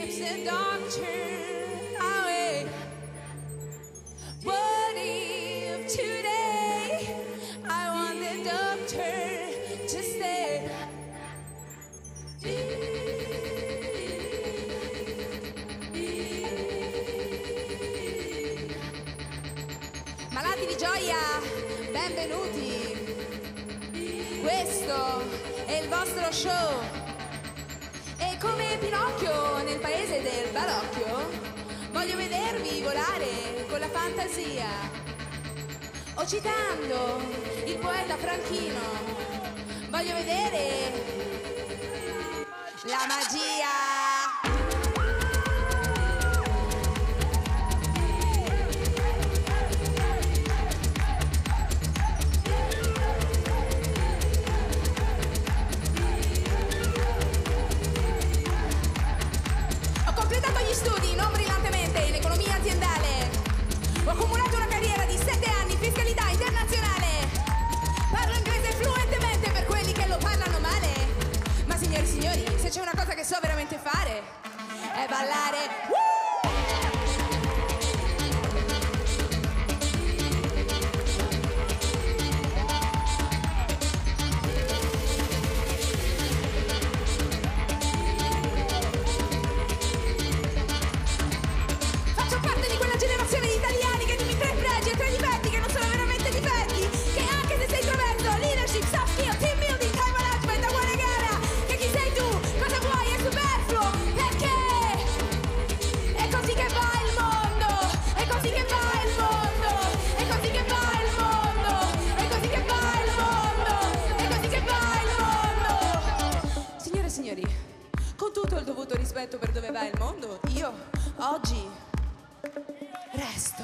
keeps the doctrine oh, away. But if today I want the doctor to stay. Malati di gioia, benvenuti. Questo è il vostro show. Come Pinocchio nel paese del balocchio, voglio vedervi volare con la fantasia. O citando il poeta Franchino, voglio vedere la magia. Gli studi non brillantemente in economia aziendale. Ho accumulato una carriera di 7 anni in fiscalità internazionale. Parlo inglese fluentemente per quelli che lo parlano male. Ma signori e signori, se c'è una cosa che so veramente fare, è ballare. Dovuto rispetto per dove va il mondo, io oggi resto.